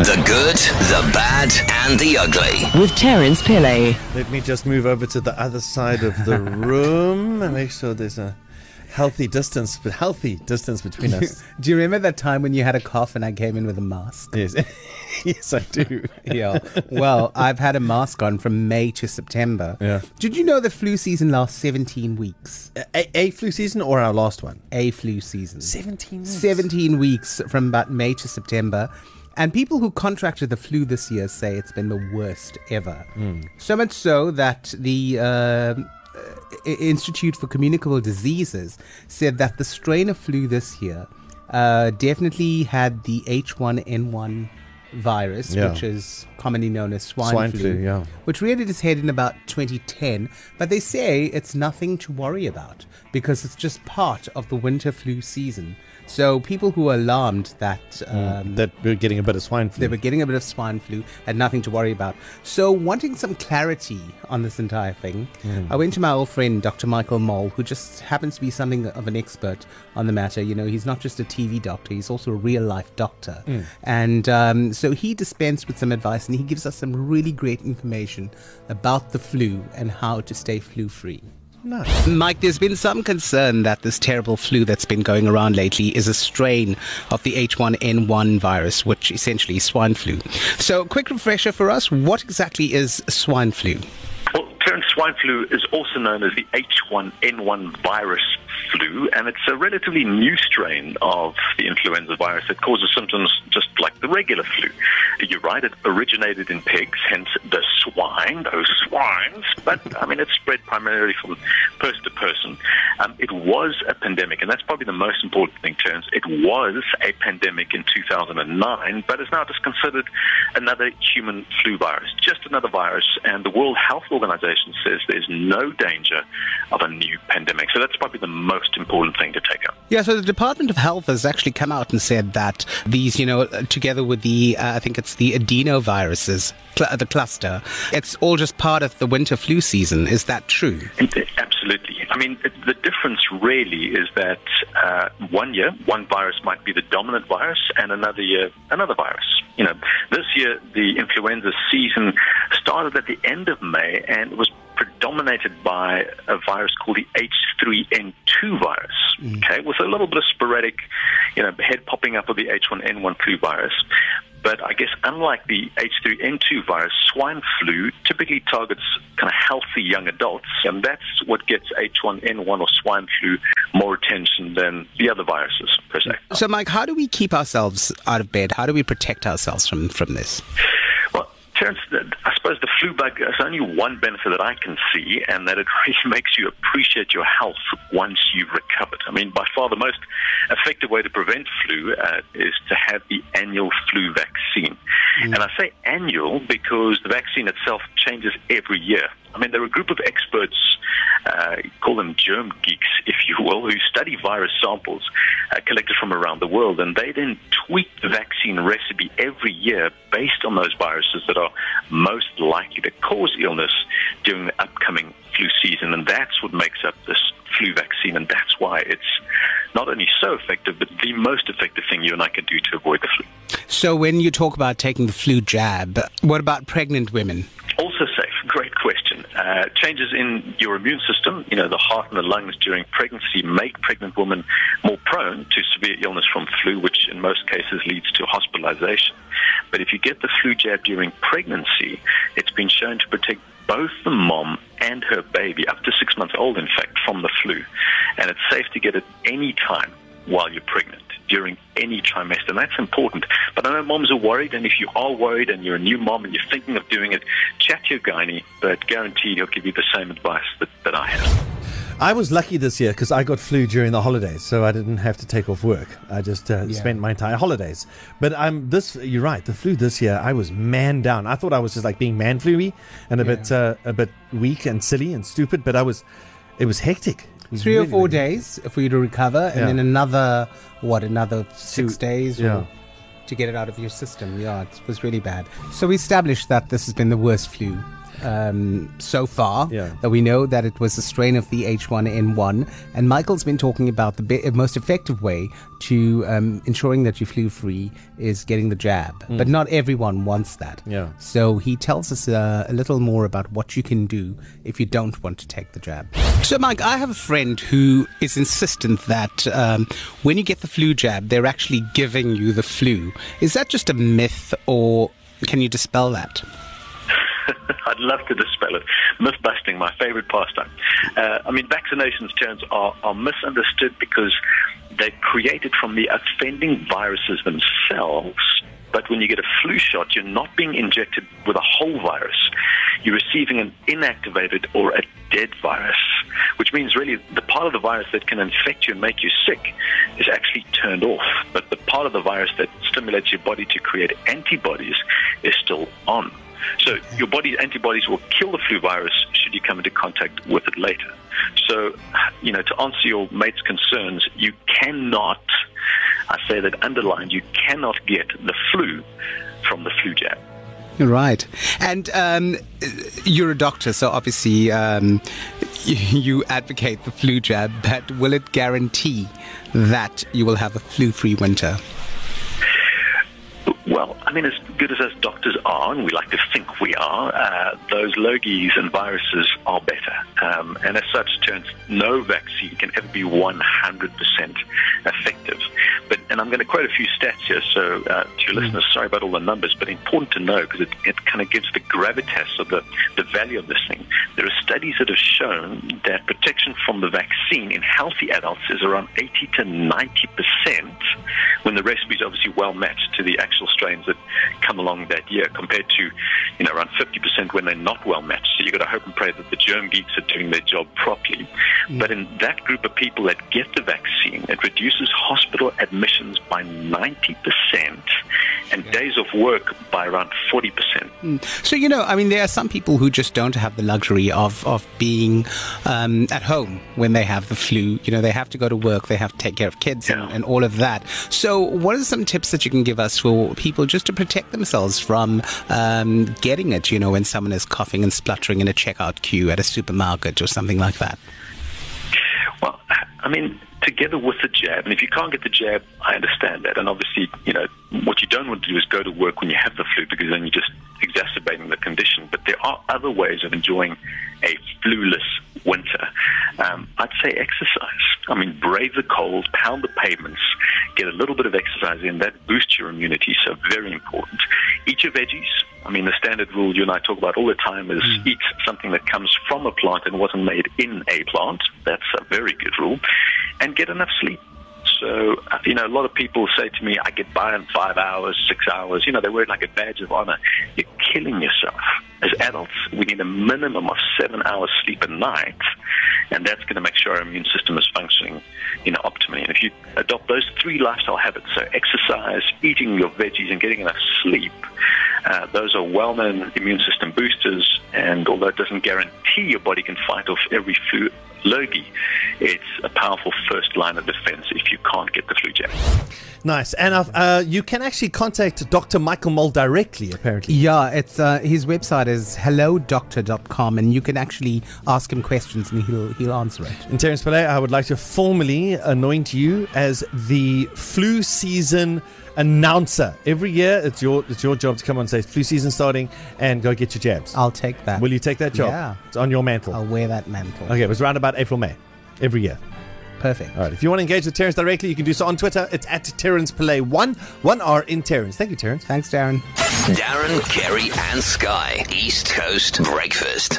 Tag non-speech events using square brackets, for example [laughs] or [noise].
The good, the bad, and the ugly. with Terence Pillay. Let me just move over to the other side of the [laughs] room and make sure there's a healthy distance, but healthy distance between us. [laughs] Do you remember that time when you had a cough and I came in with a mask? yes, [laughs] yes, I do. Yeah. Well, I've had a mask on from May to September. Yeah. Did you know the flu season lasts 17 weeks? A, a flu season or our last one? A flu season. 17 weeks. 17 weeks from about May to September. And people who contracted the flu this year say it's been the worst ever. So much so that the um, uh, Institute for Communicable Diseases said that the strain of flu this year uh, definitely had the H1N1 virus, Yeah. which is commonly known as swine, Swine flu, flu, yeah. which reared its head in about 2010. But they say it's nothing to worry about because it's just part of the winter flu season. So people who are alarmed that um, That we're getting a bit of swine flu. they were getting a bit of swine flu, had nothing to worry about. So, wanting some clarity on this entire thing, I went to my old friend, Dr. Michael Mol, who just happens to be something of an expert on the matter. You know, he's not just a TV doctor, he's also a real life doctor. And um, so, he dispensed with some advice and he gives us some really great information about the flu and how to stay flu free. Nice. Mike, there's been some concern that this terrible flu that's been going around lately is a strain of the H1N1 virus, which essentially is swine flu. So, quick refresher for us what exactly is swine flu? Well, Terence, swine flu is also known as the H1N1 virus flu, and it's a relatively new strain of the influenza virus that causes symptoms just like the regular flu. You're right, it originated in pigs, hence the swine, those swines, but I mean, it spread primarily from person to person. Um, it was a pandemic, and that's probably the most important thing, Terence. It was a pandemic in 2009, but it's now just considered another human flu virus, just another virus, and the World Health Organization says there's no danger of a new pandemic. So that's probably the most important thing to take up. Yeah, so the Department of Health has actually come out and said that these, you know, together with the, uh, I think it's the adenoviruses, cl- the cluster, it's all just part of the winter flu season. Is that true? Absolutely. I mean, the difference really is that uh, one year, one virus might be the dominant virus, and another year, another virus. You know, this year, the influenza season started at the end of May and was predominated by a virus called the H3N2 virus. Okay, with a little bit of sporadic, you know, head popping up of the H1N1 flu virus. But I guess unlike the H3N2 virus, swine flu typically targets kind of healthy young adults, and that's what gets H1N1 or swine flu more attention than the other viruses per se. So, Mike, how do we keep ourselves out of bed? How do we protect ourselves from, from this? Terence, I suppose the flu bug has only one benefit that I can see, and that it [laughs] really makes you appreciate your health once you've recovered. I mean, by far the most effective way to prevent flu uh, is to have the annual flu vaccine. And I say annual because the vaccine itself changes every year. I mean, there are a group of experts, uh, call them germ geeks, if you will, who study virus samples uh, collected from around the world, and they then tweak the vaccine recipe every year based on those viruses that are most likely to cause illness during the upcoming flu season, and that's what makes up this flu vaccine, and that's why it's not only so effective, but the most effective thing you and I can do to avoid the flu. So, when you talk about taking the flu jab, what about pregnant women? Also safe. Great question. Uh, changes in your immune system, you know, the heart and the lungs during pregnancy make pregnant women more prone to severe illness from flu, which in most cases leads to hospitalization. But if you get the flu jab during pregnancy, it's been shown to protect both the mom and her baby, up to six months old, in fact, from the flu. And it's safe to get it any time while you're pregnant during any trimester, and that's important. But I know moms are worried, and if you are worried and you're a new mom and you're thinking of doing it, chat to your gynae, but guaranteed he'll give you the same advice that, that I have. I was lucky this year because I got flu during the holidays, so I didn't have to take off work. I just uh, spent my entire holidays. But I'm this. You're right. The flu this year, I was man down. I thought I was just like being man flu-y and a bit uh, a bit weak and silly and stupid. But I was, it was hectic. Was Three or four really- days for you to recover, and Yeah. then another, what, another six Two- days? yeah. To get it out of your system. Yeah, it was really bad. So we established that this has been the worst flu um, so far. Yeah. That we know that it was a strain of the H1N1, and Michael's been talking about the be- most effective way to um, ensuring that you're flu free is getting the jab. But not everyone wants that. Yeah. So he tells us uh, a little more about what you can do if you don't want to take the jab. So, Mike, I have a friend who is insistent that um, when you get the flu jab, they're actually giving you the flu. Is that just a myth, or can you dispel that? [laughs] I'd love to dispel it. Myth busting, my favorite pastime. Uh, I mean, vaccinations terms are, are misunderstood because they're created from the offending viruses themselves. But when you get a flu shot, you're not being injected with a whole virus. You're receiving an inactivated or a dead virus, which means really the part of the virus that can infect you and make you sick is actually turned off. But the part of the virus that stimulates your body to create antibodies is still on. So your body's antibodies will kill the flu virus should you come into contact with it later. So, you know, to answer your mate's concerns, you cannot, I say that underlined, you cannot get the flu from the flu jab. Right. And um, you're a doctor, so obviously um, [laughs] you advocate the flu jab, but will it guarantee that you will have a flu free winter? Well, I mean, as good as us doctors are, and we like to think we are, uh, those logies and viruses are better. Um, and as such, turns no vaccine can ever be 100% effective. But, and I'm going to quote a few stats here, so uh, to your listeners, sorry about all the numbers, but important to know because it, it kind of gives the gravitas of the, the value of this thing. There are studies that have shown that protection from the vaccine in healthy adults is around 80 to 90% when the recipe is obviously well matched to the actual that come along that year compared to, you know, around 50% when they're not well matched. So you've got to hope and pray that the germ geeks are doing their job properly. But in that group of people that get the vaccine, it reduces hospital admissions by 90% and days of work by around 40%. So, you know, I mean, there are some people who just don't have the luxury of, of being um, at home when they have the flu. You know, they have to go to work, they have to take care of kids Yeah. and, and all of that. So, what are some tips that you can give us for people just to protect themselves from um, getting it, you know, when someone is coughing and spluttering in a checkout queue at a supermarket or something like that? Well, I mean, together with the jab, and if you can't get the jab, I understand that. And obviously, you know, what you don't want to do is go to work when you have the flu because then you're just exacerbating the condition. But there are other ways of enjoying a fluless winter. Um, I'd say exercise. I mean, brave the cold, pound the pavements, get a little bit of exercise in. That boosts your immunity, so very important. Eat your veggies. I mean, the standard rule you and I talk about all the time is eat something that comes from a plant and wasn't made in a plant. That's a very good rule. And get enough sleep. So, uh, you know, a lot of people say to me, I get by in five hours, six hours. You know, they wear it like a badge of honor. You're killing yourself. As adults, we need a minimum of seven hours sleep a night, and that's going to make sure our immune system is functioning, you know, optimally. And if you adopt those three lifestyle habits, so exercise, eating your veggies, and getting enough sleep, uh, those are well-known immune system boosters. And although it doesn't guarantee your body can fight off every flu logie, it's a powerful first line of defense if you can't get the flu jab. Nice. And uh, uh, you can actually contact Dr. Michael Mol directly, apparently. Yeah, it's uh, his website is hellodoctor.com, and you can actually ask him questions and he'll he'll answer it. And Terence Pillay, I would like to formally anoint you as the flu season announcer. Every year, it's your it's your job to come on and say flu season starting and go get your jabs. I'll take that. Will you take that job? Yeah. It's on your mantle. I'll wear that mantle. Okay, it was around about April, May. Every year. Perfect. All right. If you want to engage with Terence directly, you can do so on Twitter. It's at Terence Pillay. One, one R in Terence. Thank you, Terence. Thanks, Darren. Darren, Keri, and Sky. East Coast Breakfast.